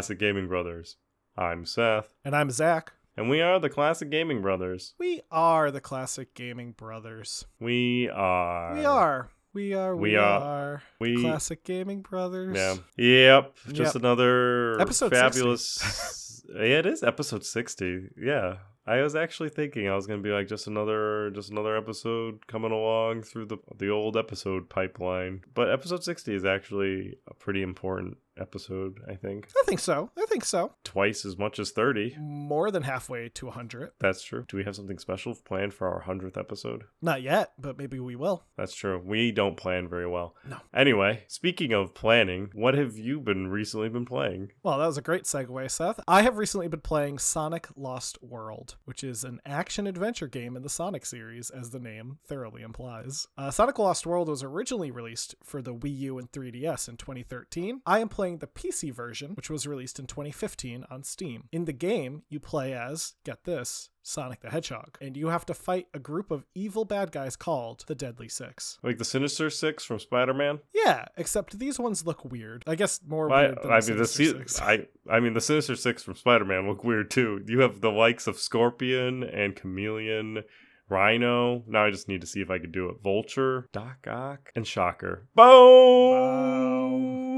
Classic Gaming Brothers. I'm Seth, And I'm Zach. and we are the Classic Gaming Brothers. We are the classic gaming brothers. We are. We are. We are. We, are. We are- We are. We. Classic gaming brothers. Yeah. Yep. Just Yep. another Episode fabulous. yeah, it is episode sixty. Yeah. I was actually thinking I was gonna be like just another just another episode coming along through the the old episode pipeline. But episode sixty is actually a pretty important episode, I think. I think so. I think so. Twice as much as thirty. More than halfway to 100. That's true. Do we have something special planned for our hundredth episode? Not yet, but maybe we will. That's true. We don't plan very well. No. Anyway, speaking of planning, what have you been recently been playing? Well, that was a great segue, Seth. I have recently been playing Sonic Lost World, which is an action adventure game in the Sonic series, as the name thoroughly implies. Uh, Sonic Lost World was originally released for the Wii U and 3DS in 2013. I am playing the PC version, which was released in 2015 on Steam. In the game, you play as, get this, Sonic the Hedgehog, and you have to fight a group of evil bad guys called the Deadly Six. Like the Sinister Six from Spider Man? Yeah, except these ones look weird. I guess more I, weird than I the mean the Sinister Six. I I mean the Sinister Six from Spider Man look weird too. You have the likes of Scorpion and Chameleon. Rhino. Now I just need to see if I could do it. Vulture, Doc Ock, and Shocker. Boom!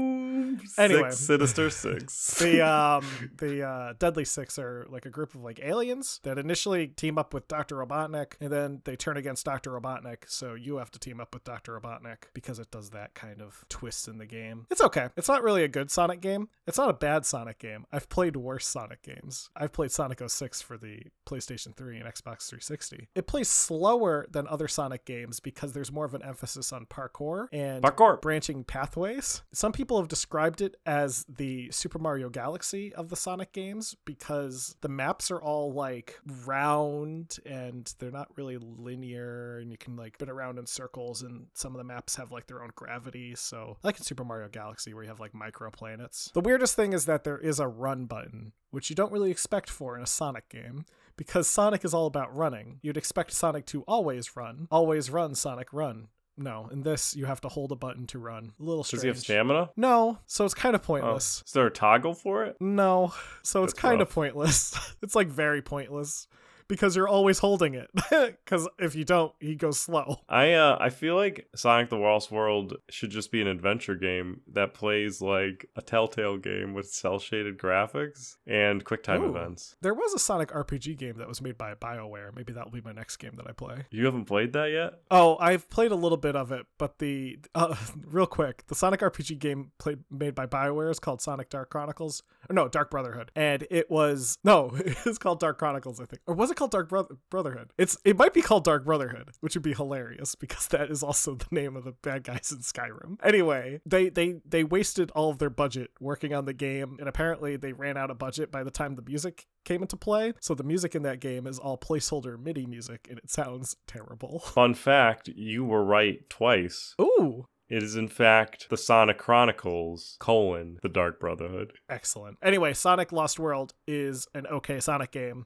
Anyway. Six Sinister Six. the um the uh deadly six are like a group of like aliens that initially team up with dr robotnik and then they turn against dr robotnik so you have to team up with dr robotnik because it does that kind of twist in the game it's okay it's not really a good sonic game it's not a bad sonic game i've played worse sonic games i've played sonic 06 for the playstation 3 and xbox 360 it plays slower than other sonic games because there's more of an emphasis on parkour and Parkour. branching pathways. Some people have described it as the Super Mario Galaxy of the Sonic games because the maps are all like round and they're not really linear and you can like spin around in circles and some of the maps have like their own gravity. So like in Super Mario Galaxy where you have like micro planets. The weirdest thing is that there is a run button, which you don't really expect for in a Sonic game because Sonic is all about running. You'd expect Sonic to always run. Always run, Sonic, run. No, in this you have to hold a button to run. A little Does he have stamina? No, so it's kind of Oh. pointless. Is there a toggle for it? No, so it's That's kind of pointless. it's like very pointless because you're always holding it. Because if you don't, he goes slow. I uh I feel like Sonic the Lost World should just be an adventure game that plays like a Telltale game with cel shaded graphics and quick time Ooh. events. There was a Sonic RPG game that was made by BioWare. Maybe that'll be my next game that I play. You haven't played that yet? Oh, I've played a little bit of it, but the uh, real quick, the Sonic RPG game played made by BioWare is called Sonic Dark Chronicles. Or no, Dark Brotherhood, and it was no, it's called Dark Chronicles, I think, or was it called Dark Bro- Brotherhood? It's it might be called Dark Brotherhood, which would be hilarious because that is also the name of the bad guys in Skyrim. Anyway, they they they wasted all of their budget working on the game, and apparently they ran out of budget by the time the music came into play. So the music in that game is all placeholder MIDI music, and it sounds terrible. Fun fact, you were right twice. Ooh, It is in fact the Sonic Chronicles colon the Dark Brotherhood. excellent. Anyway, Sonic Lost World is an okay Sonic game.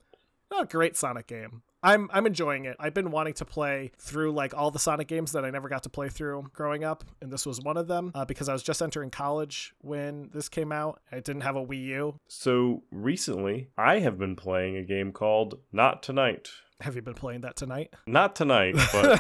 Not a great Sonic game. I'm I'm enjoying it. I've been wanting to play through like all the Sonic games that I never got to play through growing up, and this was one of them uh, because I was just entering college when this came out. I didn't have a Wii U. So recently, I have been playing a game called Not Tonight. Have you been playing that tonight? Not tonight, but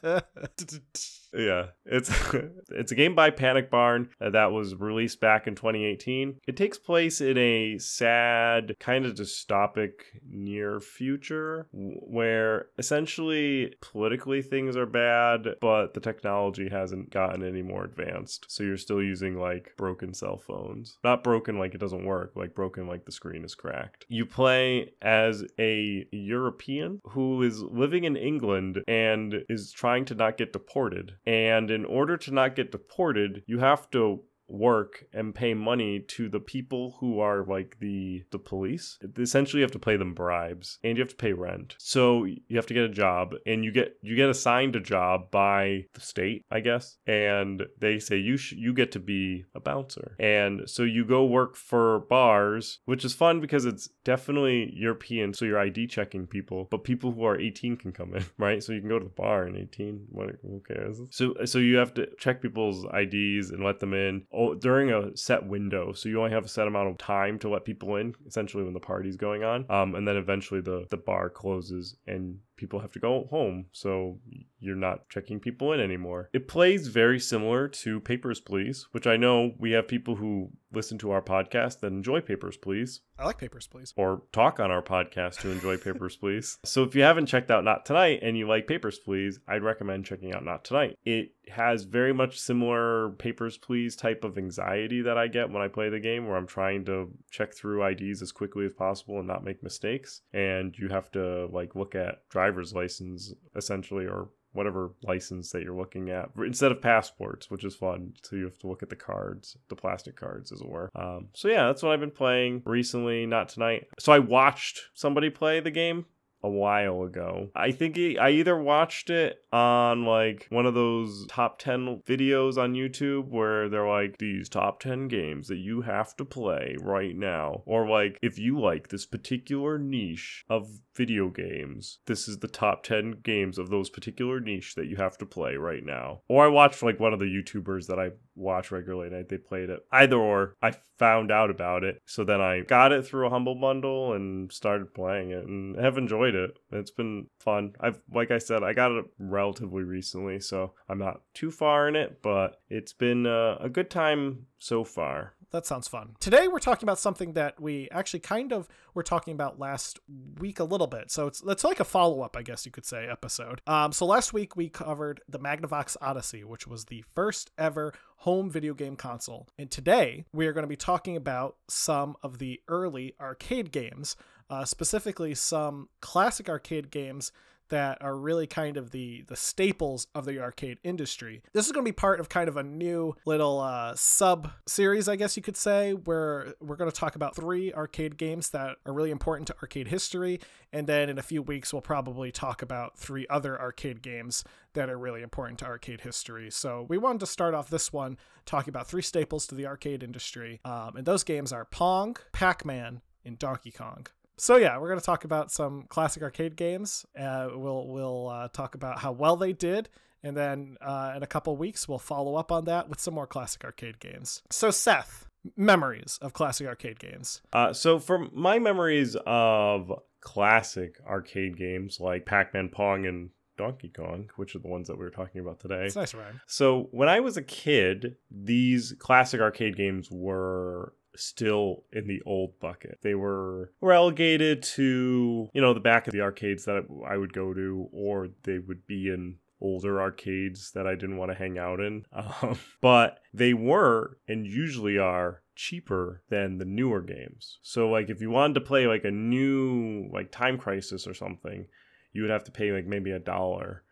Yeah, it's it's a game by Panic Barn uh, that was released back in 2018. It takes place in a sad, kind of dystopic near future where essentially politically things are bad, but the technology hasn't gotten any more advanced. So you're still using like broken cell phones. Not broken like it doesn't work, like broken like the screen is cracked. You play as a European who is living in England and is trying to not get deported. And in order to not get deported, you have to work and pay money to the people who are like the the police essentially you have to pay them bribes and you have to pay rent. So you have to get a job and you get you get assigned a job by the state i guess and they say you sh- you get to be a bouncer. And so you go work for bars which is fun because it's definitely european so you're id checking people but people who are 18 can come in right? So you can go to the bar and 18 what who cares? So so you have to check people's ids and let them in during a set window. So you only have a set amount of time to let people in, essentially when the party's going on. Um, and then eventually the the bar closes and people have to go home. So you're not checking people in anymore. It plays very similar to Papers Please, which I know we have people who listen to our podcast that enjoy Papers Please. I like Papers Please. Or talk on our podcast to enjoy Papers Please. So if you haven't checked out Not Tonight and you like Papers Please, I'd recommend checking out Not Tonight. It has very much similar Papers Please type of anxiety that I get when I play the game, where I'm trying to check through IDs as quickly as possible and not make mistakes. And you have to like look at driver's license essentially or whatever license that you're looking at instead of passports, which is fun. So you have to look at the cards, the plastic cards, as it were. Um, so yeah, that's what I've been playing recently, not tonight. So I watched somebody play the game a while ago. I think I either watched it on like one of those top 10 videos on YouTube where they're like these top 10 games that you have to play right now or like if you like this particular niche of video games, this is the top 10 games of those particular niche that you have to play right now. Or I watched like one of the YouTubers that I watch regularly and they played it. Either or, I found out about it. So then I got it through a Humble Bundle and started playing it and have enjoyed it. It's been fun. I've, like I said, I got it relatively recently, so I'm not too far in it, but it's been uh, a good time so far that sounds fun. Today we're talking about something that we actually kind of were talking about last week a little bit. So it's it's like a follow up, I guess you could say, episode. Um, so last week we covered the Magnavox Odyssey, which was the first ever home video game console, and today we are going to be talking about some of the early arcade games, uh, specifically some classic arcade games that are really kind of the the staples of the arcade industry. This is going to be part of kind of a new little uh, sub series, I guess you could say, where we're going to talk about three arcade games that are really important to arcade history, and then in a few weeks we'll probably talk about three other arcade games that are really important to arcade history. So we wanted to start off this one talking about three staples to the arcade industry, um, and those games are Pong, Pac-Man, and Donkey Kong so yeah, we're gonna talk about some classic arcade games. Uh, we'll we'll uh, talk about how well they did, and then uh, in a couple weeks we'll follow up on that with some more classic arcade games. So Seth, memories of classic arcade games. Uh, so for my memories of classic arcade games like Pac-Man, Pong, and Donkey Kong, which are the ones that we were talking about today. It's nice rhyme. So when I was a kid, these classic arcade games were still in the old bucket. They were relegated to, you know, the back of the arcades that I would go to, or they would be in older arcades that I didn't want to hang out in. Um, but they were and usually are cheaper than the newer games. So like if you wanted to play like a new like Time Crisis or something, you would have to pay like maybe a dollar.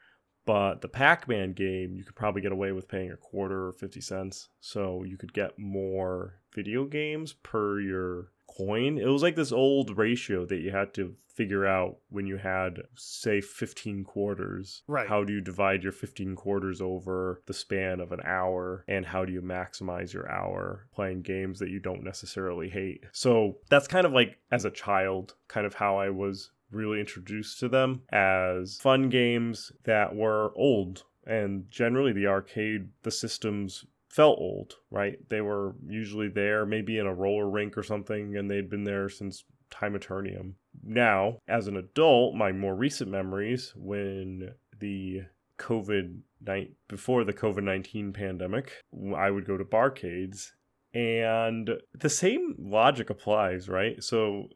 But the Pac Man game, you could probably get away with paying a quarter or 50 cents. So you could get more video games per your coin. It was like this old ratio that you had to figure out when you had, say, 15 quarters. Right. How do you divide your 15 quarters over the span of an hour? And how do you maximize your hour playing games that you don't necessarily hate? So that's kind of like, as a child, kind of how I was really introduced to them as fun games that were old. And generally, the arcade, the systems felt old, right? They were usually there, maybe in a roller rink or something, and they'd been there since time eternium. Now, as an adult, my more recent memories when the COVID night before the COVID 19 pandemic, I would go to barcades and the same logic applies, right? So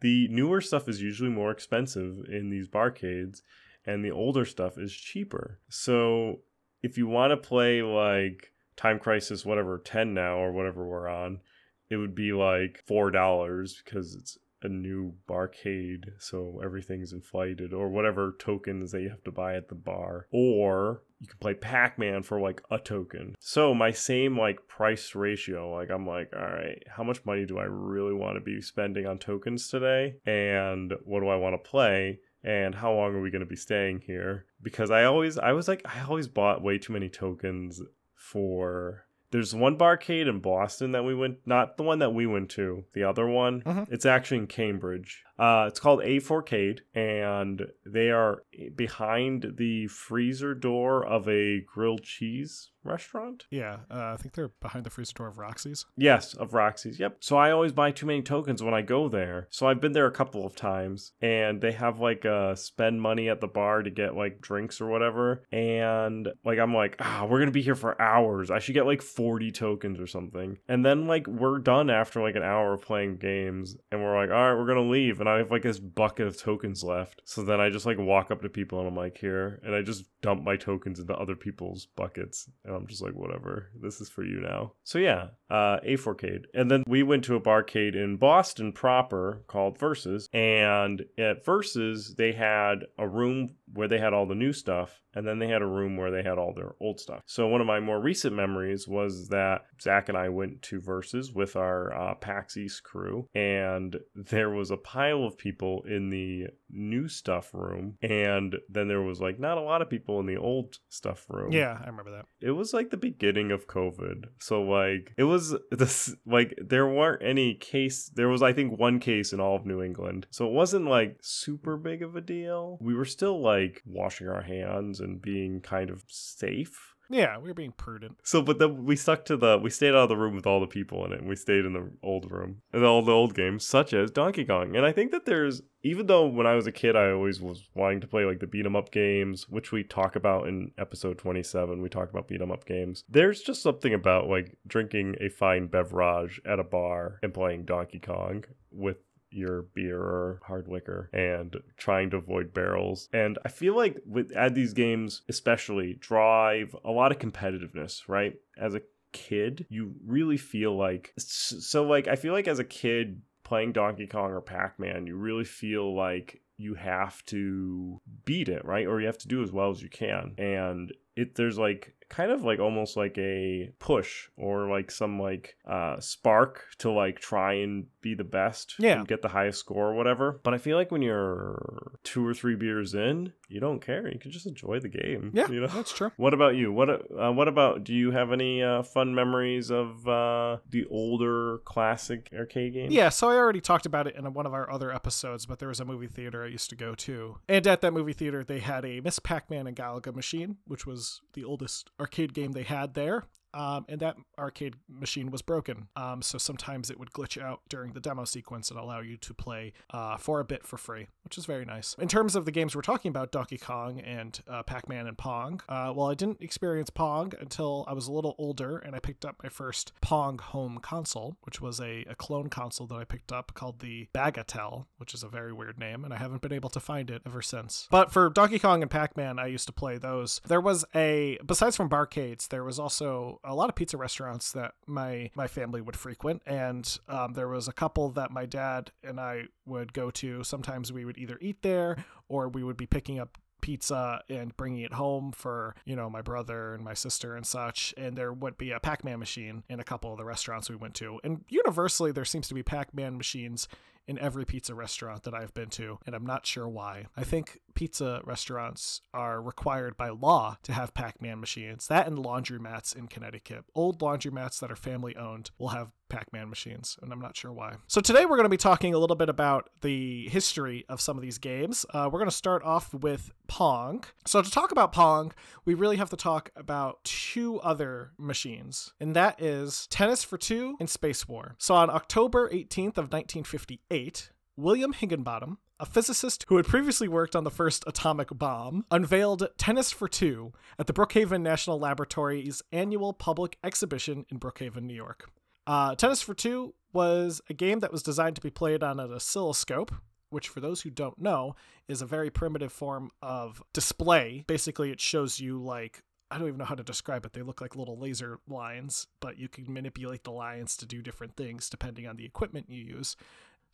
the newer stuff is usually more expensive in these barcades and the older stuff is cheaper. So if you want to play like Time Crisis whatever 10 now or whatever we're on, it would be like $4 because it's a new barcade, so everything's inflated, or whatever tokens that you have to buy at the bar. Or you can play Pac-Man for like a token. So my same like price ratio, like I'm like, all right, how much money do I really want to be spending on tokens today? And what do I want to play? And how long are we going to be staying here? Because I always, I was like, I always bought way too many tokens for there's one barcade in Boston that we went, not the one that we went to, the other one. Mm-hmm. It's actually in Cambridge. Uh, it's called A4Cade, and they are behind the freezer door of a grilled cheese restaurant. Yeah, uh, I think they're behind the freezer door of Roxy's. Yes, of Roxy's. Yep. So I always buy too many tokens when I go there. So I've been there a couple of times, and they have like uh spend money at the bar to get like drinks or whatever. And like I'm like, ah, we're gonna be here for hours. I should get like 40 tokens or something. And then like we're done after like an hour of playing games, and we're like, all right, we're gonna leave. And I have like this bucket of tokens left. So then I just like walk up to people and I'm like, here, and I just dump my tokens into other people's buckets. And I'm just like, whatever, this is for you now. So yeah, uh, A4Cade. And then we went to a barcade in Boston proper called Versus. And at Versus, they had a room where they had all the new stuff, and then they had a room where they had all their old stuff. So one of my more recent memories was that Zach and I went to Versus with our uh, PAX East crew, and there was a pile of people in the new stuff room, and then there was like not a lot of people in the old stuff room. Yeah, I remember that. It was like the beginning of COVID. So like it was this like there weren't any case there was I think one case in all of New England. So it wasn't like super big of a deal. We were still like washing our hands and being kind of safe. Yeah, we were being prudent. So, but then we stuck to the, we stayed out of the room with all the people in it, and we stayed in the old room and all the old games, such as Donkey Kong. And I think that there's, even though when I was a kid, I always was wanting to play like the beat 'em up games, which we talk about in episode 27. We talk about beat 'em up games. There's just something about like drinking a fine beverage at a bar and playing Donkey Kong with your beer or hard liquor and trying to avoid barrels. And I feel like with at these games especially drive a lot of competitiveness, right? As a kid, you really feel like so like I feel like as a kid playing Donkey Kong or Pac-Man, you really feel like you have to beat it, right? Or you have to do as well as you can. And it there's like kind of like almost like a push or like some like uh spark to like try and be the best Yeah. and get the highest score or whatever but i feel like when you're two or three beers in you don't care you can just enjoy the game Yeah, you know that's true. what about you what uh, what about do you have any uh, fun memories of uh the older classic arcade games Yeah, so I already talked about it in one of our other episodes, but there was a movie theater I used to go to. And at that movie theater, they had a Miss Pac Man and Galaga machine, which was the oldest arcade game they had there. Um, and that arcade machine was broken. Um, so sometimes it would glitch out during the demo sequence and allow you to play uh, for a bit for free, which is very nice. In terms of the games we're talking about, Donkey Kong and uh, Pac Man and Pong, uh, well, I didn't experience Pong until I was a little older and I picked up my first Pong home console, which was a, a clone console that I picked up called the Bagatelle, which is a very weird name, and I haven't been able to find it ever since. But for Donkey Kong and Pac Man, I used to play those. There was a, besides from barcades, there was also a lot of pizza restaurants that my my family would frequent, and um, there was a couple that my dad and I would go to. Sometimes we would either eat there or we would be picking up pizza and bringing it home for you know my brother and my sister and such and there would be a pac-man machine in a couple of the restaurants we went to and universally there seems to be pac-man machines in every pizza restaurant that I've been to, and I'm not sure why. I think pizza restaurants are required by law to have Pac Man machines. That and laundromats in Connecticut. Old laundromats that are family owned will have Pac Man machines, and I'm not sure why. So today we're going to be talking a little bit about the history of some of these games. Uh, we're going to start off with Pong. So to talk about Pong, we really have to talk about two other machines, and that is Tennis for Two and Space War. So on October 18th of 1958, William Higinbotham, a physicist who had previously worked on the first atomic bomb, unveiled Tennis for Two at the Brookhaven National Laboratory's annual public exhibition in Brookhaven, New York. Uh, Tennis for Two was a game that was designed to be played on an oscilloscope, which, for those who don't know, is a very primitive form of display. Basically, it shows you like I don't even know how to describe it. They look like little laser lines, but you can manipulate the lines to do different things depending on the equipment you use.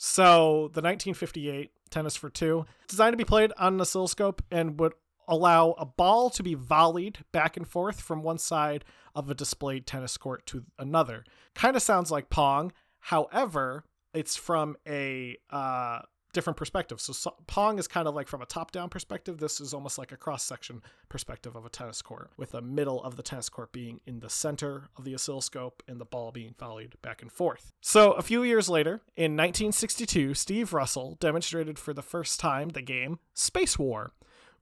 So, the 1958 Tennis for Two, designed to be played on an oscilloscope and would allow a ball to be volleyed back and forth from one side of a displayed tennis court to another. Kind of sounds like Pong. However, it's from a uh, different perspectives. So, so Pong is kind of like from a top down perspective. This is almost like a cross section perspective of a tennis court, with the middle of the tennis court being in the center of the oscilloscope and the ball being volleyed back and forth. So, a few years later, in 1962, Steve Russell demonstrated for the first time the game Space War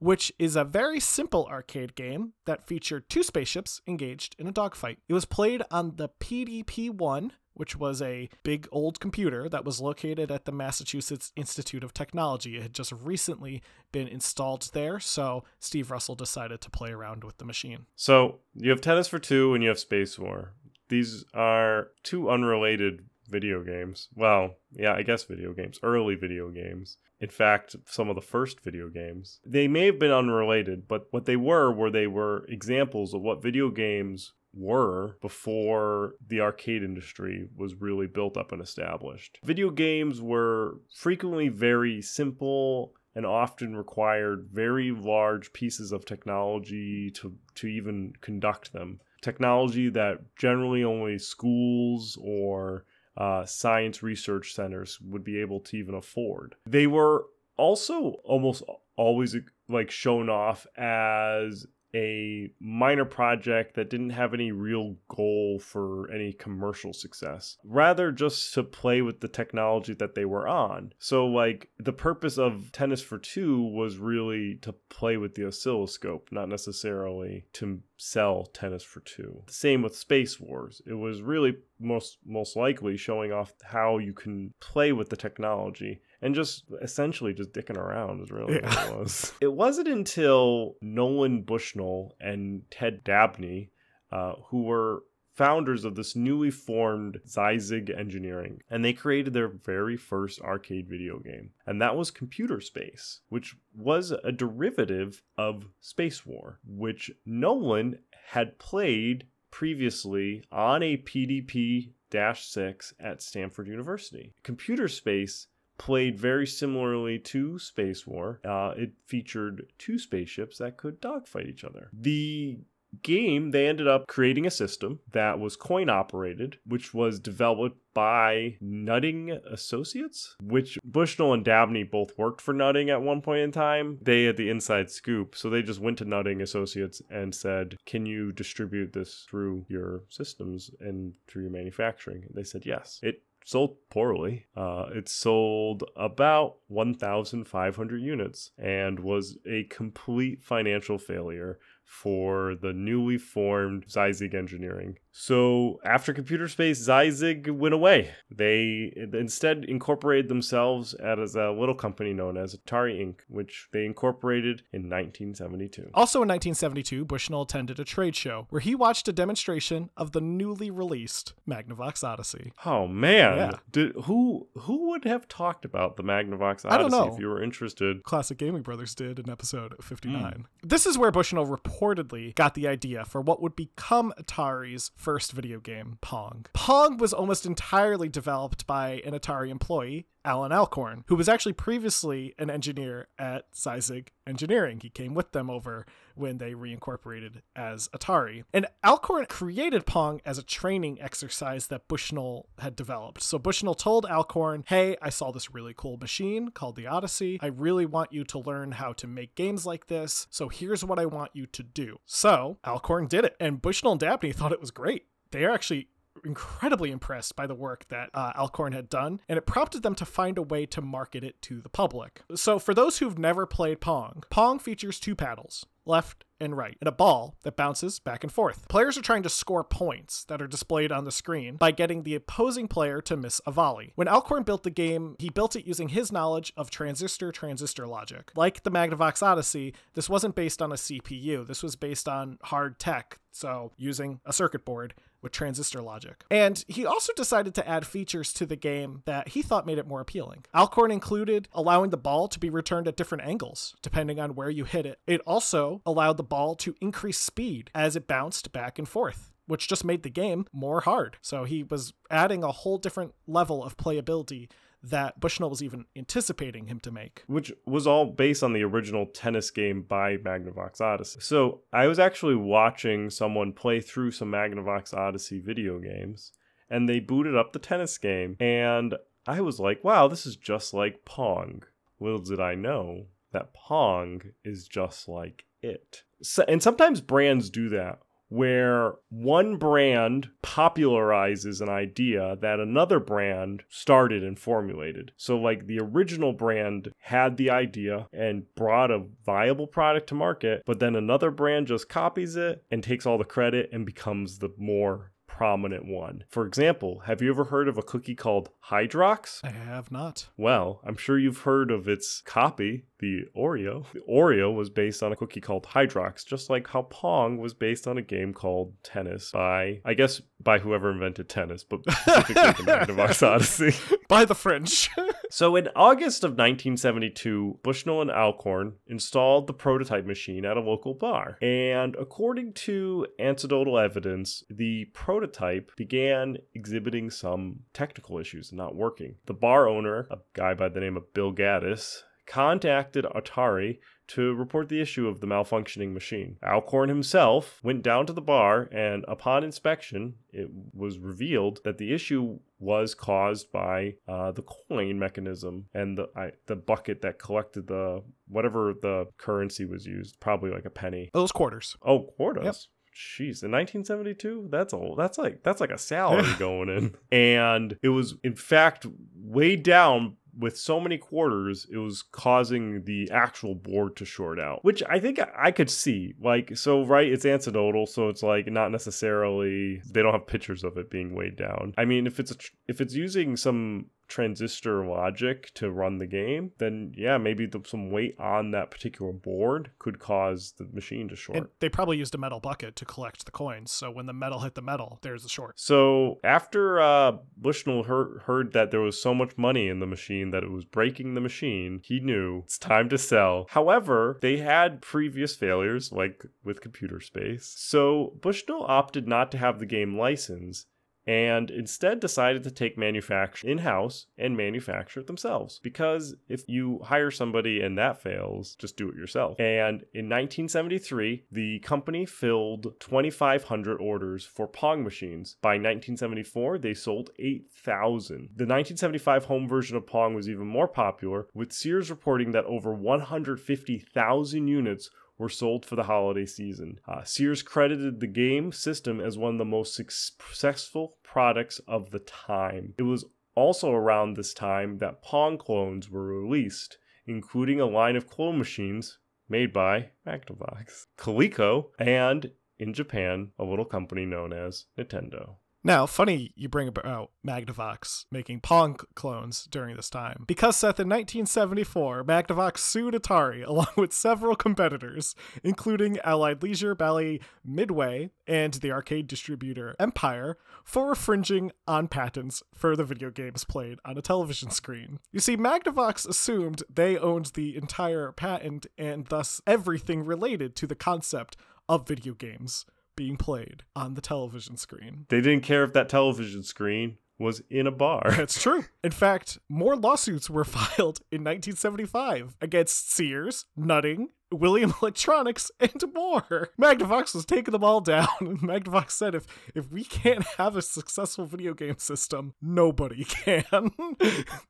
which is a very simple arcade game that featured two spaceships engaged in a dogfight. It was played on the PDP 1, which was a big old computer that was located at the Massachusetts Institute of Technology. It had just recently been installed there, so Steve Russell decided to play around with the machine. So you have Tennis for Two and you have Space War. These are two unrelated video games. Well, yeah, I guess video games, early video games in fact, some of the first video games. They may have been unrelated, but what they were were they were examples of what video games were before the arcade industry was really built up and established. Video games were frequently very simple and often required very large pieces of technology to, to even conduct them. Technology that generally only schools or uh, science research centers would be able to even afford. They were also almost always like shown off as a minor project that didn't have any real goal for any commercial success, rather just to play with the technology that they were on. So, like, the purpose of Tennis for Two was really to play with the oscilloscope, not necessarily to sell Tennis for Two. Same with Space Wars. It was really most most likely showing off how you can play with the technology and just essentially just dicking around is really yeah. what it was. it wasn't until Nolan Bushnell and Ted Dabney, uh, who were founders of this newly formed Syzygy Engineering, and they created their very first arcade video game, and that was Computer Space, which was a derivative of Space War, which Nolan had played previously on a PDP 6 at Stanford University. Computer Space played very similarly to Space War. Uh, it featured two spaceships that could dogfight each other. The game, they ended up creating a system that was coin operated, which was developed by Nutting Associates, which Bushnell and Dabney both worked for Nutting at one point in time. They had the inside scoop, so they just went to Nutting Associates and said, Can you distribute this through your systems and through your manufacturing? They said yes. It sold poorly. Uh, it sold about 1,500 units and was a complete financial failure for the newly formed Syzygy Engineering. So after Computer Space, Syzygy went away. They instead incorporated themselves as a little company known as Atari Inc., which they incorporated in 1972. Also in 1972, Bushnell attended a trade show where he watched a demonstration of the newly released Magnavox Odyssey. Oh man, yeah. Did, who who would have talked about the Magnavox Odyssey I don't know. if you were interested? Classic Gaming Brothers did in episode 59. Mm. This is where Bushnell reportedly got the idea for what would become Atari's first video game, Pong. Pong was almost entirely developed by an Atari employee, Alan Alcorn, who was actually previously an engineer at Syzygy Engineering. He came with them over when they reincorporated as Atari. And Alcorn created Pong as a training exercise that Bushnell had developed. So Bushnell told Alcorn, hey, I saw this really cool machine called the Odyssey. I really want you to learn how to make games like this. So here's what I want you to do. So Alcorn did it. And Bushnell and Dabney thought it was great. They are actually incredibly impressed by the work that uh, Alcorn had done, and it prompted them to find a way to market it to the public. So, for those who've never played Pong, Pong features two paddles left and right, and a ball that bounces back and forth. Players are trying to score points that are displayed on the screen by getting the opposing player to miss a volley. When Alcorn built the game, he built it using his knowledge of transistor transistor logic. Like the Magnavox Odyssey, this wasn't based on a CPU, this was based on hard tech, so using a circuit board with transistor logic. And he also decided to add features to the game that he thought made it more appealing. Alcorn included allowing the ball to be returned at different angles, depending on where you hit it. It also allowed the ball to increase speed as it bounced back and forth which just made the game more hard. So he was adding a whole different level of playability that Bushnell was even anticipating him to make. Which was all based on the original tennis game by Magnavox Odyssey. So I was actually watching someone play through some Magnavox Odyssey video games, and they booted up the tennis game, and I was like, wow, this is just like Pong. Little did I know that Pong is just like it. So, and sometimes brands do that where one brand popularizes an idea that another brand started and formulated. So, like the original brand had the idea and brought a viable product to market, but then another brand just copies it and takes all the credit and becomes the more prominent one. For example, have you ever heard of a cookie called Hydrox? I have not. Well, I'm sure you've heard of its copy, the Oreo. The Oreo was based on a cookie called Hydrox, just like how Pong was based on a game called Tennis by, I guess, by whoever invented tennis, but specifically the Magnavox Odyssey. By the French. So in August of 1972, Bushnell and Alcorn installed the prototype machine at a local bar. And according to anecdotal evidence, the prototype began exhibiting some technical issues and not working. The bar owner, a guy by the name of Bill Gaddis, contacted Atari to report the issue of the malfunctioning machine. Alcorn himself went down to the bar, and upon inspection, it was revealed that the issue was caused by uh, the coin mechanism and the I, the bucket that collected the whatever the currency was used, probably like a penny. Those quarters. Oh, quarters. Yep. Jeez, in 1972, that's a that's like that's like a salary going in, and it was in fact weighed down with so many quarters, it was causing the actual board to short out, which I think I could see. Like, so, right, it's anecdotal, so it's like not necessarily, they don't have pictures of it being weighed down. I mean, if it's a, if it's using some transistor logic to run the game, then yeah, maybe the, some weight on that particular board could cause the machine to short. And they probably used a metal bucket to collect the coins, so when the metal hit the metal, there's a short. So after uh, Bushnell heard, heard that there was so much money in the machine that it was breaking the machine, he knew it's time to sell. However, they had previous failures, like with computer space. So Bushnell opted not to have the game licensed and instead decided to take manufacture in house and manufacture it themselves. Because if you hire somebody and that fails, just do it yourself. And in 1973, the company filled 2,500 orders for Pong machines. By 1974, they sold 8,000. The 1975 home version of Pong was even more popular, with Sears reporting that over 150,000 units were sold for the holiday season. Uh, Sears credited the game system as one of the most successful products of the time. It was also around this time that Pong clones were released, including a line of clone machines made by Magnavox, Coleco, and in Japan, a little company known as Nintendo. Now, funny you bring about oh, Magnavox making Pong clones during this time. Because Seth, in 1974, Magnavox sued Atari along with several competitors, including Allied Leisure, Bally Midway, and the arcade distributor Empire, for infringing on patents for the video games played on a television screen. You see, Magnavox assumed they owned the entire patent and thus everything related to the concept of video games being played on the television screen. They didn't care if that television screen was in a bar. That's true. In fact, more lawsuits were filed in 1975 against Sears, Nutting, William Electronics, and more. Magnavox was taking them all down, and Magnavox said, if, if we can't have a successful video game system, nobody can.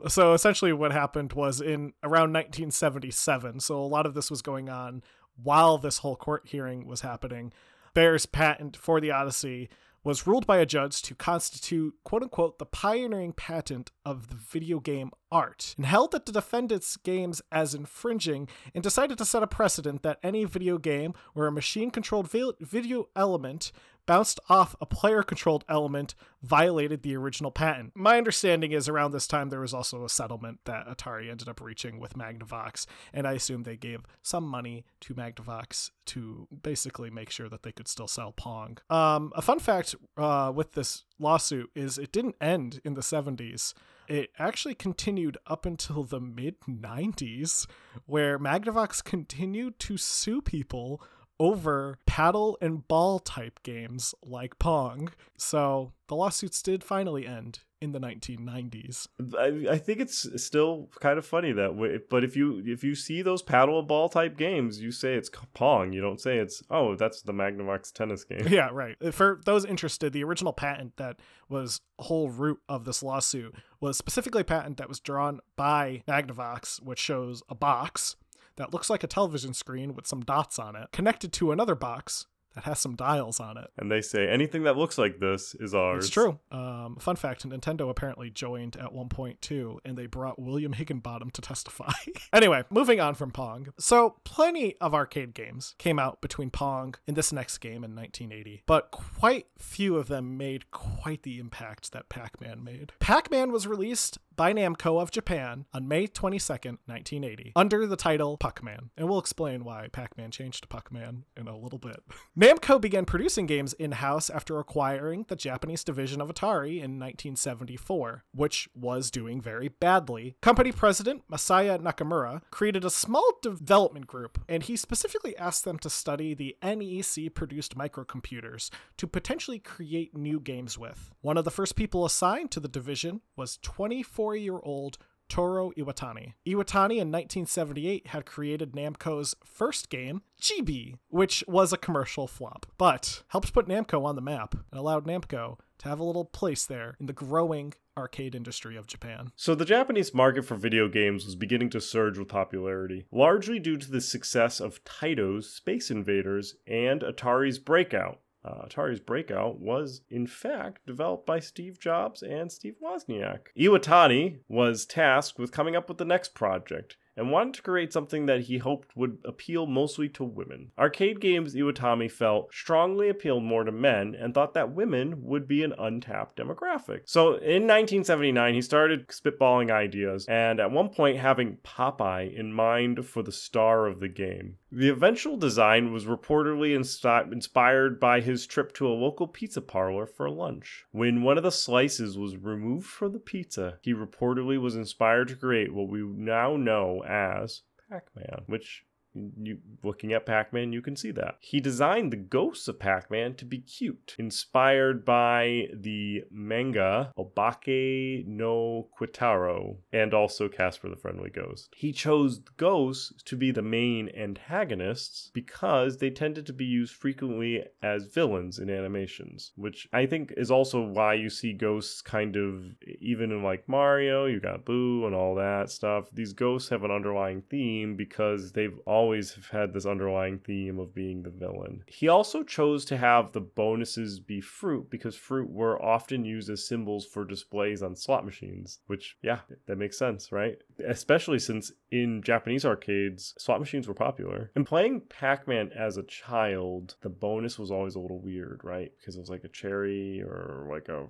so essentially what happened was in around 1977, so a lot of this was going on while this whole court hearing was happening. Baer's patent for the Odyssey was ruled by a judge to constitute, quote unquote, the pioneering patent of the video game art, and held that the defendant's games as infringing, and decided to set a precedent that any video game where a machine controlled video element bounced off a player controlled element violated the original patent. My understanding is around this time there was also a settlement that Atari ended up reaching with Magnavox, and I assume they gave some money to Magnavox to basically make sure that they could still sell Pong. Um, a fun fact uh, with this lawsuit is it didn't end in the 70s it actually continued up until the mid 90s, where Magnavox continued to sue people over paddle and ball type games like Pong. So the lawsuits did finally end in the 1990s. I, I think it's still kind of funny that way. But if you if you see those paddle ball type games, you say it's Pong. You don't say it's oh that's the Magnavox tennis game. Yeah, right. For those interested, the original patent that was whole root of this lawsuit was specifically a patent that was drawn by Magnavox, which shows a box that looks like a television screen with some dots on it, connected to another box that has some dials on it. And they say anything that looks like this is ours. It's true. Um, fun fact Nintendo apparently joined at one point too, and they brought William Higinbotham to testify. anyway, moving on from Pong. So, plenty of arcade games came out between Pong and this next game in 1980, but quite few of them made quite the impact that Pac Man made. Pac Man was released by Namco of Japan on May 22nd, 1980, under the title Puckman. And we'll explain why Pac Man changed to Puckman in a little bit. Namco began producing games in house after acquiring the Japanese division of Atari in 1974, which was doing very badly. Company president Masaya Nakamura created a small development group, and he specifically asked them to study the NEC produced microcomputers to potentially create new games with. One of the first people assigned to the division was 24 year old Toru Iwatani. Iwatani in 1978 had created Namco's first game, Gee Bee, which was a commercial flop, but helped put Namco on the map and allowed Namco to have a little place there in the growing arcade industry of Japan. So the Japanese market for video games was beginning to surge with popularity, largely due to the success of Taito's Space Invaders and Atari's Breakout. Uh, Atari's Breakout was, in fact, developed by Steve Jobs and Steve Wozniak. Iwatani was tasked with coming up with the next project and wanted to create something that he hoped would appeal mostly to women. Arcade games Iwatani felt strongly appealed more to men and thought that women would be an untapped demographic. So in 1979, he started spitballing ideas and at one point having Popeye in mind for the star of the game. The eventual design was reportedly inspired by his trip to a local pizza parlor for lunch. When one of the slices was removed from the pizza, he reportedly was inspired to create what we now know as Pac-Man, which you looking at Pac-Man, you can see that. He designed the ghosts of Pac-Man to be cute, inspired by the manga Obake no Q-Taro and also Casper the Friendly Ghost. He chose ghosts to be the main antagonists because they tended to be used frequently as villains in animations, which I think is also why you see ghosts kind of even in like Mario, you got Boo and all that stuff. These ghosts have an underlying theme because they've all always have had this underlying theme of being the villain. He also chose to have the bonuses be fruit because fruit were often used as symbols for displays on slot machines, which, yeah, that makes sense, right? Especially since in Japanese arcades, slot machines were popular. And playing Pac Man as a child, the bonus was always a little weird, right? Because it was like a cherry or like a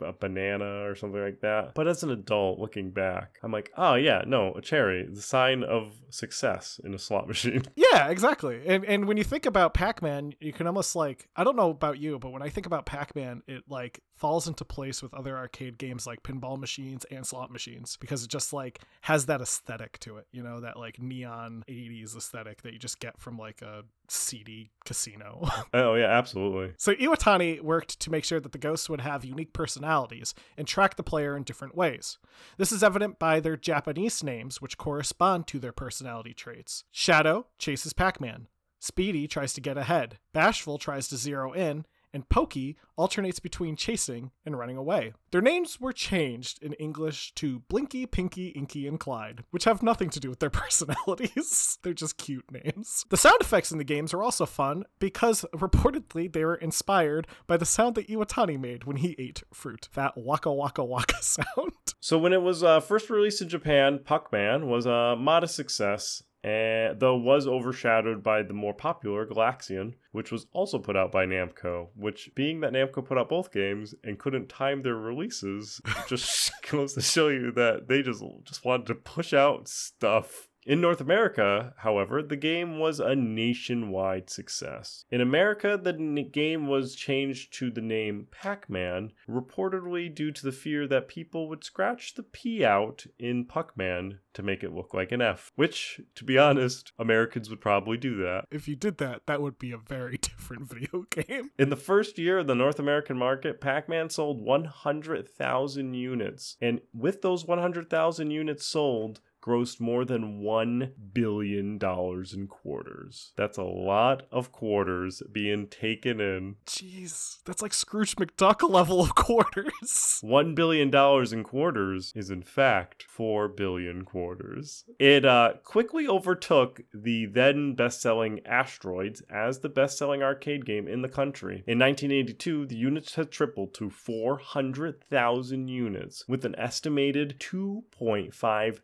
a banana or something like that. But as an adult looking back, I'm like, oh yeah, no, a cherry, the sign of success in a slot machine. Yeah, exactly. And and when you think about Pac-Man, you can almost like I don't know about you, but when I think about Pac-Man, it like falls into place with other arcade games like pinball machines and slot machines because it just like has that aesthetic to it, you know, that like neon 80s aesthetic that you just get from like a seedy casino. oh yeah, absolutely. So Iwatani worked to make sure that the ghosts would have unique personalities and track the player in different ways. This is evident by their Japanese names, which correspond to their personality traits. Shadow chases Pac Man. Speedy tries to get ahead. Bashful tries to zero in, and Pokey alternates between chasing and running away. Their names were changed in English to Blinky, Pinky, Inky, and Clyde, which have nothing to do with their personalities. They're just cute names. The sound effects in the games are also fun because reportedly they were inspired by the sound that Iwatani made when he ate fruit. That waka waka waka sound. So when it was uh, first released in Japan, Puckman was a modest success and though was overshadowed by the more popular Galaxian, which was also put out by Namco. Which, being that Namco put out both games and couldn't time their releases, just goes to show you that they just just wanted to push out stuff in North America, however, the game was a nationwide success. In America, the game was changed to the name Pac Man, reportedly due to the fear that people would scratch the P out in Puck Man to make it look like an F, which, to be honest, Americans would probably do that. If you did that, that would be a very different different video game. In the first year of the North American market, Pac Man sold 100,000 units. And with those 100,000 units sold, grossed more than $1 billion in quarters. That's a lot of quarters being taken in. Jeez, that's like Scrooge McDuck level of quarters. $1 billion in quarters is, in fact, 4 billion quarters. It uh, quickly overtook the then best selling Asteroids as the best selling arcade game in the country. In 1982, the units had tripled to 400,000 units, with an estimated 2.5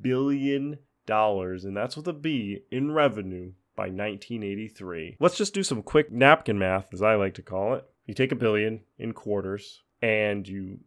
billion dollars, and that's with a B in revenue by 1983. Let's just do some quick napkin math, as I like to call it. You take a billion in quarters and you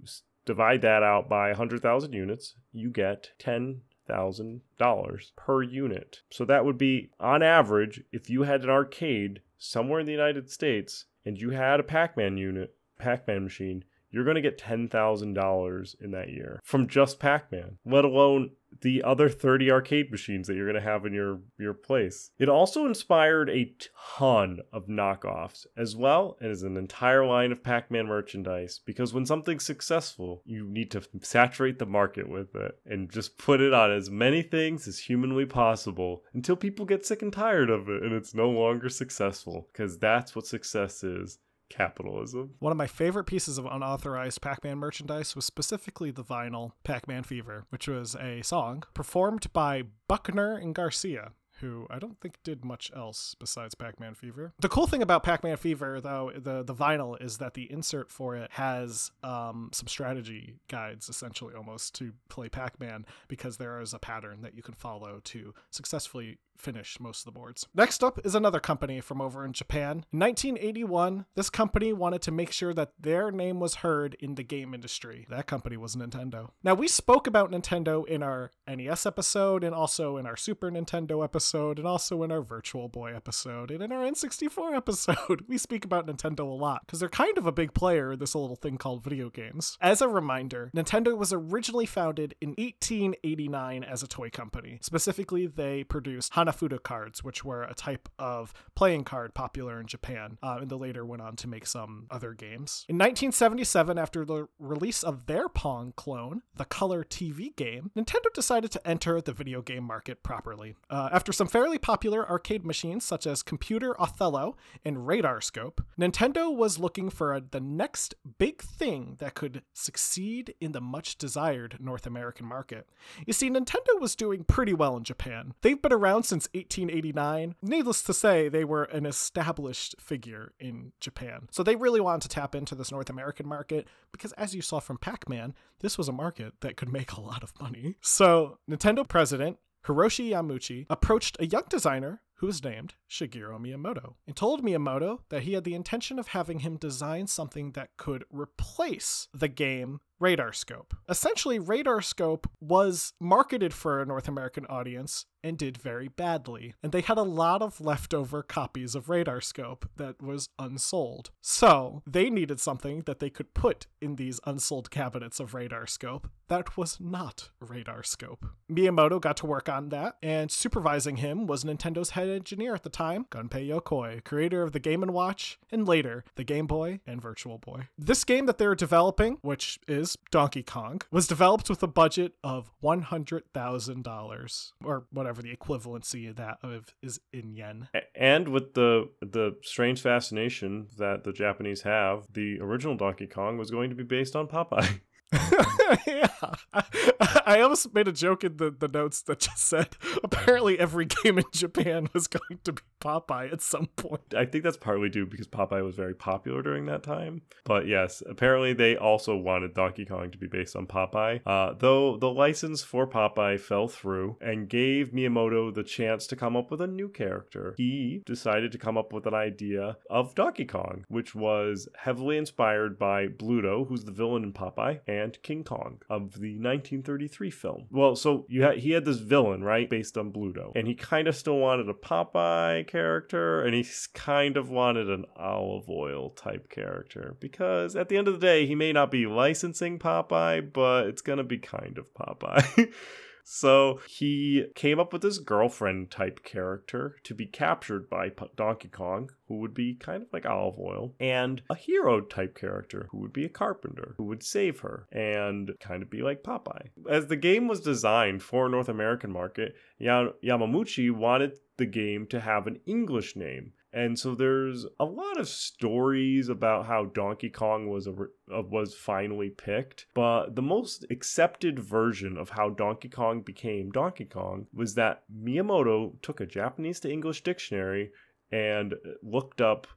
divide that out by 100,000 units, you get 10 thousand dollars per unit. So that would be on average if you had an arcade somewhere in the United States and you had a Pac-Man unit, Pac-Man machine, you're going to get $10,000 in that year from just Pac-Man, let alone the other 30 arcade machines that you're going to have in your your place. It also inspired a ton of knockoffs as well as an entire line of Pac-Man merchandise because when something's successful, you need to saturate the market with it and just put it on as many things as humanly possible until people get sick and tired of it and it's no longer successful because that's what success is capitalism. One of my favorite pieces of unauthorized Pac Man merchandise was specifically the vinyl Pac Man Fever, which was a song performed by Buckner and Garcia who I don't think did much else besides Pac-Man Fever. The cool thing about Pac-Man Fever, though, the the vinyl is that the insert for it has um, some strategy guides, essentially almost to play Pac-Man, because there is a pattern that you can follow to successfully finish most of the boards. Next up is another company from over in Japan. In 1981, this company wanted to make sure that their name was heard in the game industry. That company was Nintendo. Now, we spoke about Nintendo in our NES episode and also in our Super Nintendo episode and also in our Virtual Boy episode and in our N64 episode. We speak about Nintendo a lot because they're kind of a big player in this little thing called video games. As a reminder, Nintendo was originally founded in 1889 as a toy company. Specifically, they produced Hana Hanafuda cards, which were a type of playing card popular in Japan, uh, and they later went on to make some other games. In 1977, after the release of their Pong clone, the Color TV game, Nintendo decided to enter the video game market properly. Uh, after some fairly popular arcade machines such as Computer Othello and Radar Scope, Nintendo was looking for a, the next big thing that could succeed in the much desired North American market. You see, Nintendo was doing pretty well in Japan. They've been around since 1889. Needless to say, they were an established figure in Japan. So they really wanted to tap into this North American market because, as you saw from Pac Man, this was a market that could make a lot of money. So, Nintendo president Hiroshi Yamauchi approached a young designer who was named Shigeru Miyamoto, and told Miyamoto that he had the intention of having him design something that could replace the game Radar Scope. Essentially, Radar Scope was marketed for a North American audience and did very badly, and they had a lot of leftover copies of Radar Scope that was unsold. So, they needed something that they could put in these unsold cabinets of Radar Scope that was not Radar Scope. Miyamoto got to work on that, and supervising him was Nintendo's head engineer at the time, Gunpei Yokoi, creator of the Game & Watch and later the Game Boy and Virtual Boy. This game that they were developing, which is Donkey Kong, was developed with a budget of $100,000 or whatever the equivalency of that of is in yen. And with the the strange fascination that the Japanese have, the original Donkey Kong was going to be based on Popeye. yeah. I, I almost made a joke in the, the notes that just said apparently every game in Japan was going to be Popeye at some point. I think that's partly due because Popeye was very popular during that time. But yes, apparently they also wanted Donkey Kong to be based on Popeye. Uh, though the license for Popeye fell through and gave Miyamoto the chance to come up with a new character. He decided to come up with an idea of Donkey Kong, which was heavily inspired by Bluto, who's the villain in Popeye, and and King Kong of the 1933 film. Well, so you had he had this villain, right, based on Bluto, and he kind of still wanted a Popeye character, and he kind of wanted an olive oil type character because at the end of the day, he may not be licensing Popeye, but it's gonna be kind of Popeye. So he came up with this girlfriend type character to be captured by Donkey Kong, who would be kind of like olive oil, and a hero type character who would be a carpenter who would save her and kind of be like Popeye. As the game was designed for North American market, Yam- Yamauchi wanted the game to have an English name. And so there's a lot of stories about how Donkey Kong was a, uh, was finally picked, but the most accepted version of how Donkey Kong became Donkey Kong was that Miyamoto took a Japanese to English dictionary and looked up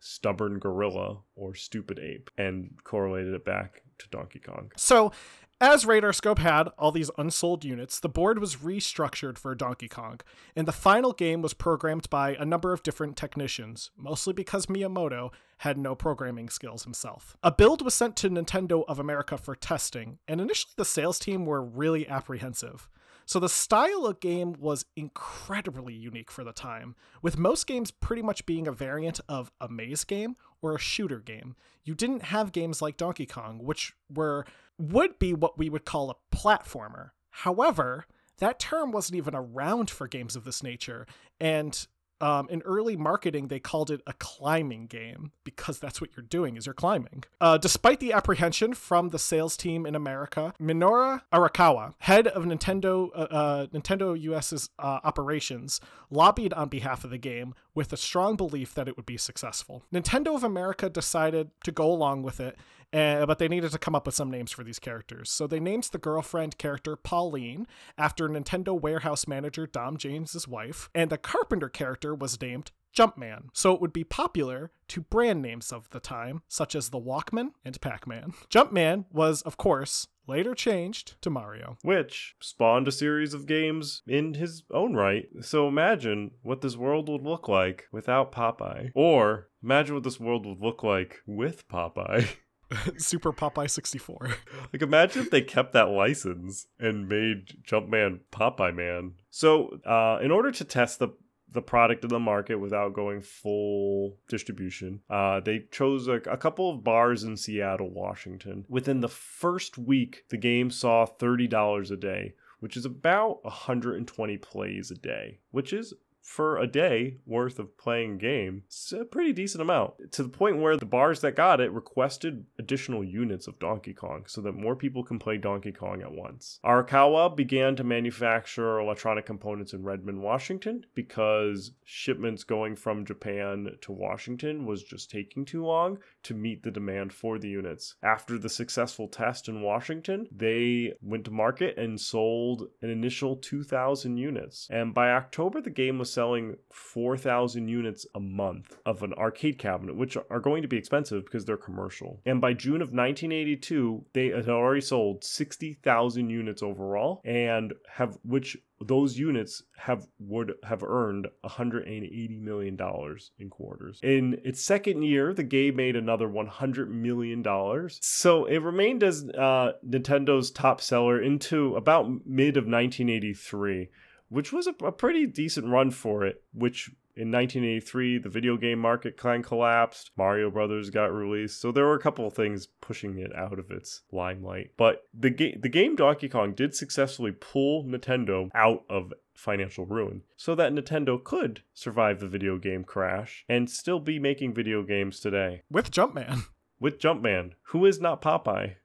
stubborn gorilla or stupid ape and correlated it back to Donkey Kong. So as Radarscope had all these unsold units, the board was restructured for Donkey Kong, and the final game was programmed by a number of different technicians, mostly because Miyamoto had no programming skills himself. A build was sent to Nintendo of America for testing, and initially the sales team were really apprehensive. So the style of game was incredibly unique for the time, with most games pretty much being a variant of a maze game or a shooter game. You didn't have games like Donkey Kong, which were would be what we would call a platformer. However, that term wasn't even around for games of this nature, and um, in early marketing, they called it a climbing game because that's what you're doing is you're climbing. Uh, despite the apprehension from the sales team in America, Minoru Arakawa, head of Nintendo uh, uh, Nintendo US's uh, operations, lobbied on behalf of the game with a strong belief that it would be successful. Nintendo of America decided to go along with it uh, but they needed to come up with some names for these characters. So they named the girlfriend character Pauline after Nintendo warehouse manager Don James's wife, and the carpenter character was named Jumpman. So it would be popular to brand names of the time, such as the Walkman and Pac Man. Jumpman was, of course, later changed to Mario. Which spawned a series of games in his own right. So imagine what this world would look like without Popeye. Or imagine what this world would look like with Popeye. Super Popeye 64. Like, imagine if they kept that license and made Jumpman Popeye Man. So, uh, in order to test the the product in the market without going full distribution. Uh, they chose a, a, couple of bars in Seattle, Washington. Within the first week, the game saw $30 a day, which is about 120 plays a day, which is for a day worth of playing game. It's a pretty decent amount. To the point where the bars that got it requested additional units of Donkey Kong so that more people can play Donkey Kong at once. Arakawa began to manufacture electronic components in Redmond, Washington because shipments going from Japan to Washington was just taking too long to meet the demand for the units. After the successful test in Washington, they went to market and sold an initial 2,000 units. And by October, the game was selling 4,000 units a month of an arcade cabinet, which are going to be expensive because they're commercial. And by June of 1982, they had already sold 60,000 units overall and have which those units have would have earned 180 million dollars in quarters. In its second year, the game made another 100 million dollars. So it remained as uh, Nintendo's top seller into about mid of 1983 which was a, a pretty decent run for it, which in 1983 the video game market kind of collapsed. Mario brothers got released. So there were a couple of things pushing it out of its limelight. But the, ga- the game donkey kong did successfully pull nintendo out of financial ruin so that nintendo could survive the video game crash and still be making video games today. With jumpman. With jumpman who is not popeye.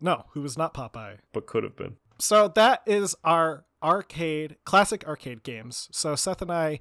No who is not popeye. But could have been. So that is our arcade, classic arcade games. So Seth and I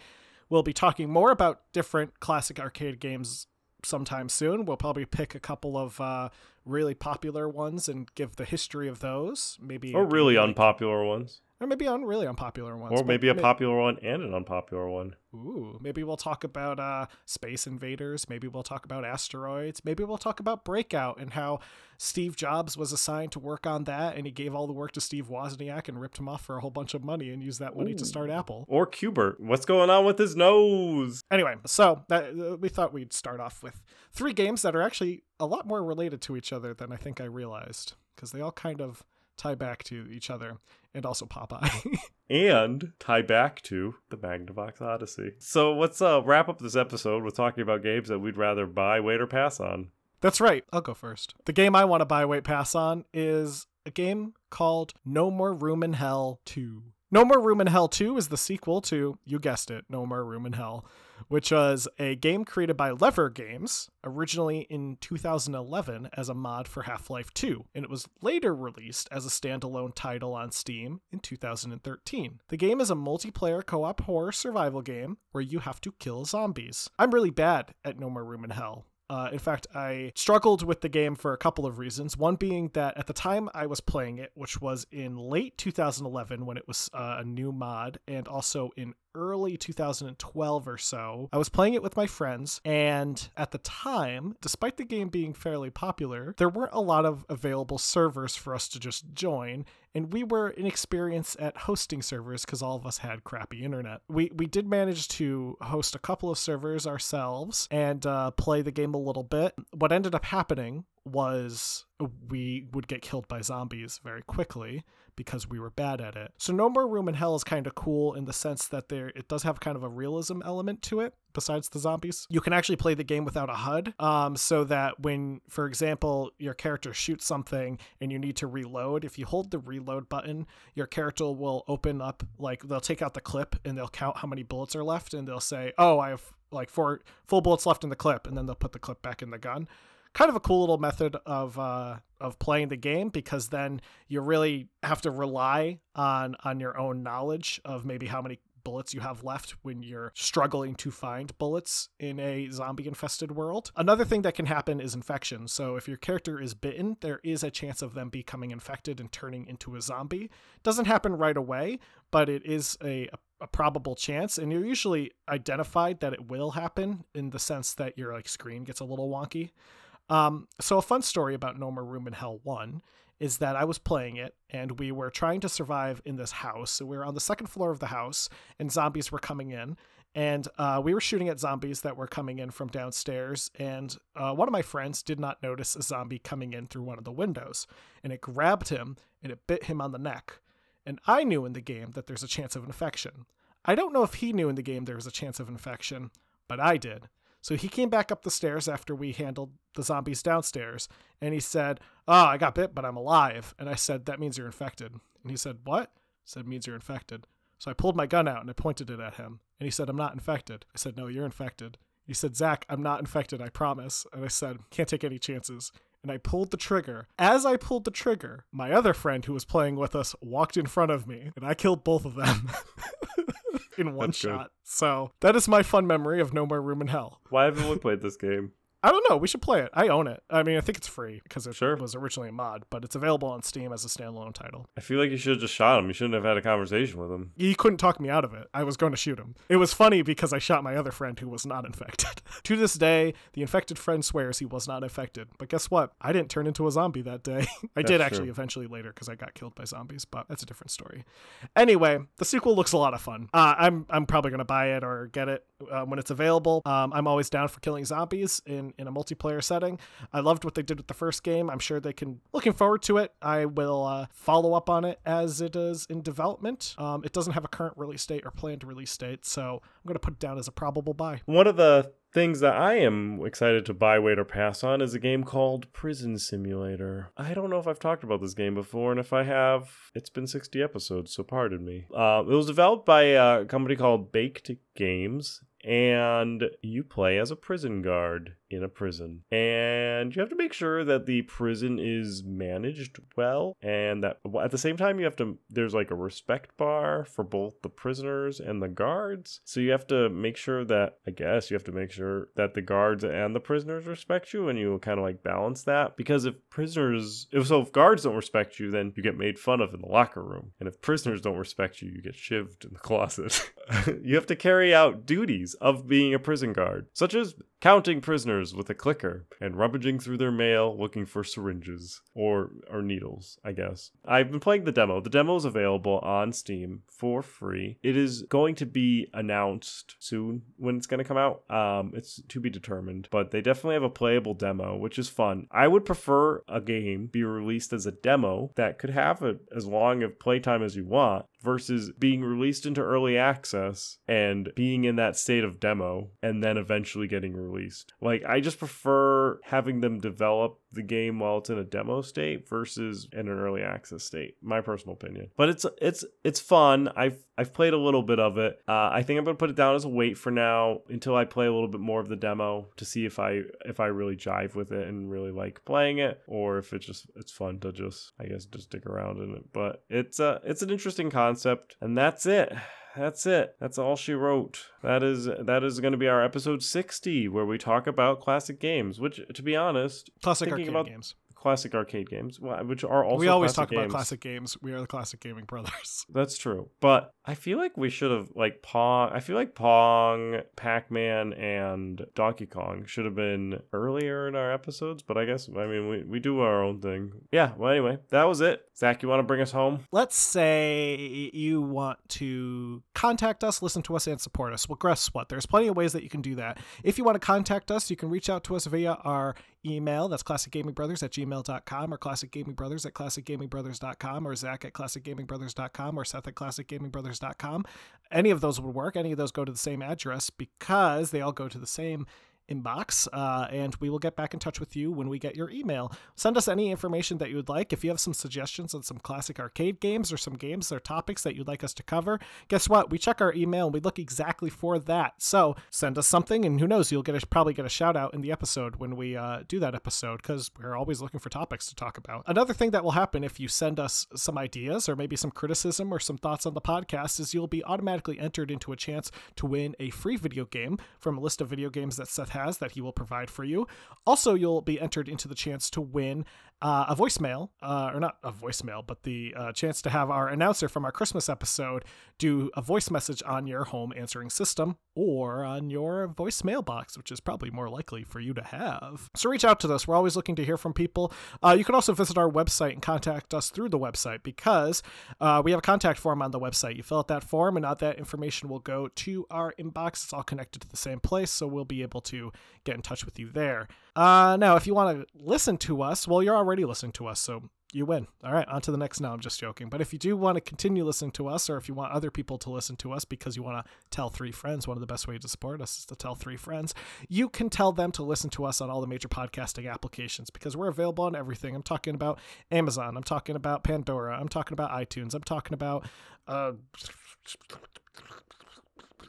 will be talking more about different classic arcade games sometime soon. We'll probably pick a couple of uh, really popular ones and give the history of those. Maybe or really like, unpopular ones or maybe on really unpopular ones. Or maybe a popular one and an unpopular one. Ooh, maybe we'll talk about uh, Space Invaders. Maybe we'll talk about asteroids. Maybe we'll talk about Breakout and how Steve Jobs was assigned to work on that, and he gave all the work to Steve Wozniak and ripped him off for a whole bunch of money and used that money Ooh. to start Apple. Or Q*bert. What's going on with his nose? Anyway, so that, uh, we thought we'd start off with three games that are actually a lot more related to each other than I think I realized because they all kind of tie back to each other and also Popeye. and tie back to the Magnavox Odyssey. So let's uh, wrap up this episode with talking about games that we'd rather buy, wait, or pass on. That's right. I'll go first. The game I want to buy, wait, pass on is a game called No More Room in Hell 2. No More Room in Hell 2 is the sequel to, you guessed it, No More Room in Hell, which was a game created by Lever Games, originally in 2011 as a mod for Half Life 2, and it was later released as a standalone title on Steam in 2013. The game is a multiplayer co op horror survival game where you have to kill zombies. I'm really bad at No More Room in Hell. Uh, in fact, I struggled with the game for a couple of reasons. One being that at the time I was playing it, which was in late 2011 when it was uh, a new mod, and also in early 2012 or so. I was playing it with my friends, and at the time, despite the game being fairly popular, there weren't a lot of available servers for us to just join, and we were inexperienced at hosting servers because all of us had crappy internet. We we did manage to host a couple of servers ourselves and uh, play the game a little bit. What ended up happening was we would get killed by zombies very quickly because we were bad at it. So No More Room in Hell is kind of cool in the sense that there it does have kind of a realism element to it besides the zombies. You can actually play the game without a HUD um, so that when for example your character shoots something and you need to reload, if you hold the reload button, your character will open up like they'll take out the clip and they'll count how many bullets are left and they'll say, "Oh, I have like four full bullets left in the clip," and then they'll put the clip back in the gun kind of a cool little method of uh, of playing the game because then you really have to rely on on your own knowledge of maybe how many bullets you have left when you're struggling to find bullets in a zombie infested world. Another thing that can happen is infection. So if your character is bitten, there is a chance of them becoming infected and turning into a zombie. Doesn't happen right away, but it is a, a probable chance and you're usually identified that it will happen in the sense that your like screen gets a little wonky. Um, so a fun story about No More Room in Hell 1 is that I was playing it and we were trying to survive in this house. So we were on the second floor of the house and zombies were coming in. And uh, we were shooting at zombies that were coming in from downstairs. And uh, one of my friends did not notice a zombie coming in through one of the windows. And it grabbed him and it bit him on the neck. And I knew in the game that there's a chance of infection. I don't know if he knew in the game there was a chance of infection, but I did. So he came back up the stairs after we handled the zombies downstairs and he said, Oh, I got bit, but I'm alive. And I said, That means you're infected. And he said, What? I said, Means you're infected. So I pulled my gun out and I pointed it at him. And he said, I'm not infected. I said, No, you're infected. He said, Zach, I'm not infected, I promise. And I said, Can't take any chances. And I pulled the trigger. As I pulled the trigger, my other friend who was playing with us walked in front of me, and I killed both of them. in one That's good. shot. So that is my fun memory of No More Room in Hell. Why haven't we played this game? I don't know. We should play it. I own it. I mean, I think it's free because it Sure. was originally a mod, but it's available on Steam as a standalone title. I feel like you should have just shot him. You shouldn't have had a conversation with him. He couldn't talk me out of it. I was going to shoot him. It was funny because I shot my other friend who was not infected. to this day, the infected friend swears he was not infected. But guess what? I didn't turn into a zombie that day. I did actually true. eventually later because I got killed by zombies, but that's a different story. Anyway, the sequel looks a lot of fun. Uh, I'm I'm probably gonna buy it or get it uh, when it's available. Um, I'm always down for killing zombies in in a multiplayer setting. I loved what they did with the first game. I'm sure they can. Looking forward to it. I will uh, follow up on it as it is in development. Um, it doesn't have a current release date or planned release date, so I'm gonna put it down as a probable buy. One of the things that I am excited to buy, wait, or pass on is a game called Prison Simulator. I don't know if I've talked about this game before, and if I have, it's been 60 episodes, so pardon me. Uh, it was developed by a company called Baked Games. And you play as a prison guard in a prison. And you have to make sure that the prison is managed well. And that at the same time, you have to, there's like a respect bar for both the prisoners and the guards. So you have to make sure that, I guess, you have to make sure that the guards and the prisoners respect you. And you kind of like balance that. Because if prisoners, if so, if guards don't respect you, then you get made fun of in the locker room. And if prisoners don't respect you, you get shivved in the closet. you have to carry out duties of being a prison guard, such as counting prisoners with a clicker and rummaging through their mail looking for syringes or or needles, I guess. I've been playing the demo. The demo is available on Steam for free. It is going to be announced soon when it's going to come out. Um, it's to be determined, but they definitely have a playable demo, which is fun. I would prefer a game be released as a demo that could have a, as long of playtime as you want versus being released into early access and being in that state of demo and then eventually getting released. Least, like I just prefer having them develop the game while it's in a demo state versus in an early access state. My personal opinion. But it's it's it's fun. I've I've played a little bit of it. Uh, I think I'm gonna put it down as a wait for now until I play a little bit more of the demo to see if I if I really jive with it and really like playing it, or if it's just it's fun to just I guess just stick around in it. But it's a it's an interesting concept, and that's it that's it. That's all she wrote. That is that is going to be our episode 60 where we talk about classic games, which to be honest, Classic arcade about games. Classic arcade games, which are also we always talk about classic games. We are the classic gaming brothers. That's true. But I feel like we should have like Pong. I feel like Pong, Pac-Man, and Donkey Kong should have been earlier in our episodes. But I guess I mean we, we do our own thing. Yeah. Well, anyway, that was it. Zach, you want to bring us home? Let's say you want to contact us, listen to us, and support us. Well, guess what? There's plenty of ways that you can do that. If you want to contact us, you can reach out to us via our email. That's classicgamingbrothers at gmail.com or classicgamingbrothers at classicgamingbrothers.com or Zach at classicgamingbrothers.com or Seth at classicgamingbrothers.com. Any of those would work. Any of those go to the same address because they all go to the same inbox uh, and we will get back in touch with you when we get your email. Send us any information that you would like. If you have some suggestions on some classic arcade games or some games or topics that you'd like us to cover guess what? We check our email and we look exactly for that. So send us something and who knows you'll get a, probably get a shout out in the episode when we uh, do that episode because we're always looking for topics to talk about. Another thing that will happen if you send us some ideas or maybe some criticism or some thoughts on the podcast is you'll be automatically entered into a chance to win a free video game from a list of video games that Seth has that he will provide for you. Also, you'll be entered into the chance to win uh, a voicemail, uh, or not a voicemail, but the uh, chance to have our announcer from our Christmas episode do a voice message on your home answering system or on your voicemail box, which is probably more likely for you to have. So reach out to us. We're always looking to hear from people. Uh, you can also visit our website and contact us through the website because uh, we have a contact form on the website. You fill out that form, and all that information will go to our inbox. It's all connected to the same place, so we'll be able to get in touch with you there. Uh, now, if you want to listen to us, well, you're already listening to us, so you win. All right, on to the next. No, I'm just joking. But if you do want to continue listening to us, or if you want other people to listen to us because you want to tell three friends, one of the best ways to support us is to tell three friends. You can tell them to listen to us on all the major podcasting applications because we're available on everything. I'm talking about Amazon. I'm talking about Pandora. I'm talking about iTunes. I'm talking about. Uh,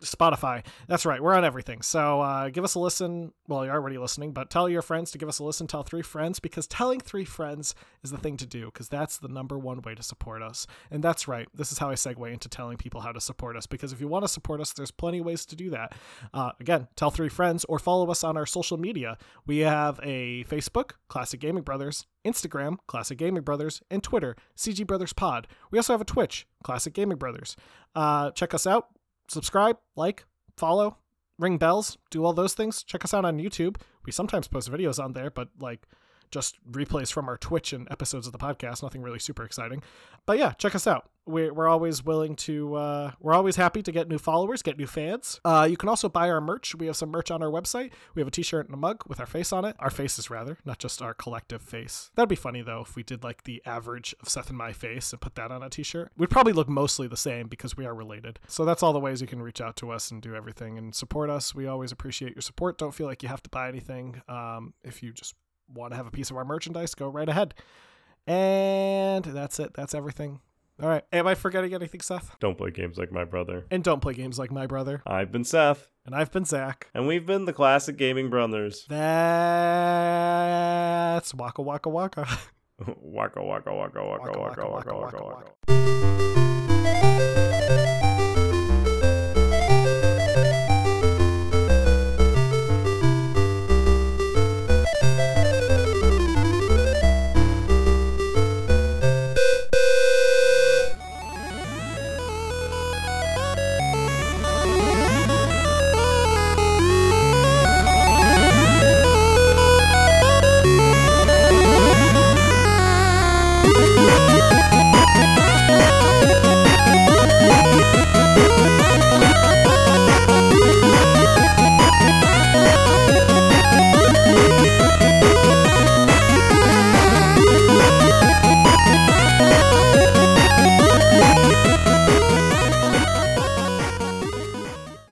Spotify. That's right. We're on everything. So uh, give us a listen. Well, you're already listening, but tell your friends to give us a listen. Tell three friends because telling three friends is the thing to do because that's the number one way to support us. And that's right. This is how I segue into telling people how to support us because if you want to support us, there's plenty of ways to do that. Uh, again, tell three friends or follow us on our social media. We have a Facebook, Classic Gaming Brothers, Instagram, Classic Gaming Brothers, and Twitter, CG Brothers Pod. We also have a Twitch, Classic Gaming Brothers. Uh, check us out subscribe, like, follow, ring bells, do all those things. Check us out on YouTube. We sometimes post videos on there, but like just replays from our Twitch and episodes of the podcast. Nothing really super exciting. But yeah, check us out. We're, we're always willing to, uh, we're always happy to get new followers, get new fans. Uh, you can also buy our merch. We have some merch on our website. We have a t shirt and a mug with our face on it. Our faces, rather, not just our collective face. That'd be funny, though, if we did like the average of Seth and my face and put that on a t shirt. We'd probably look mostly the same because we are related. So that's all the ways you can reach out to us and do everything and support us. We always appreciate your support. Don't feel like you have to buy anything. Um, if you just want to have a piece of our merchandise, go right ahead. And that's it. That's everything. All right. Am I forgetting anything, Seth? Don't play games like my brother. And don't play games like my brother. I've been Seth, And I've been Zach. and we've been the Classic Gaming Brothers. That's waka waka waka. waka waka waka waka Waka, waka waka, waka waka, waka waka, waka.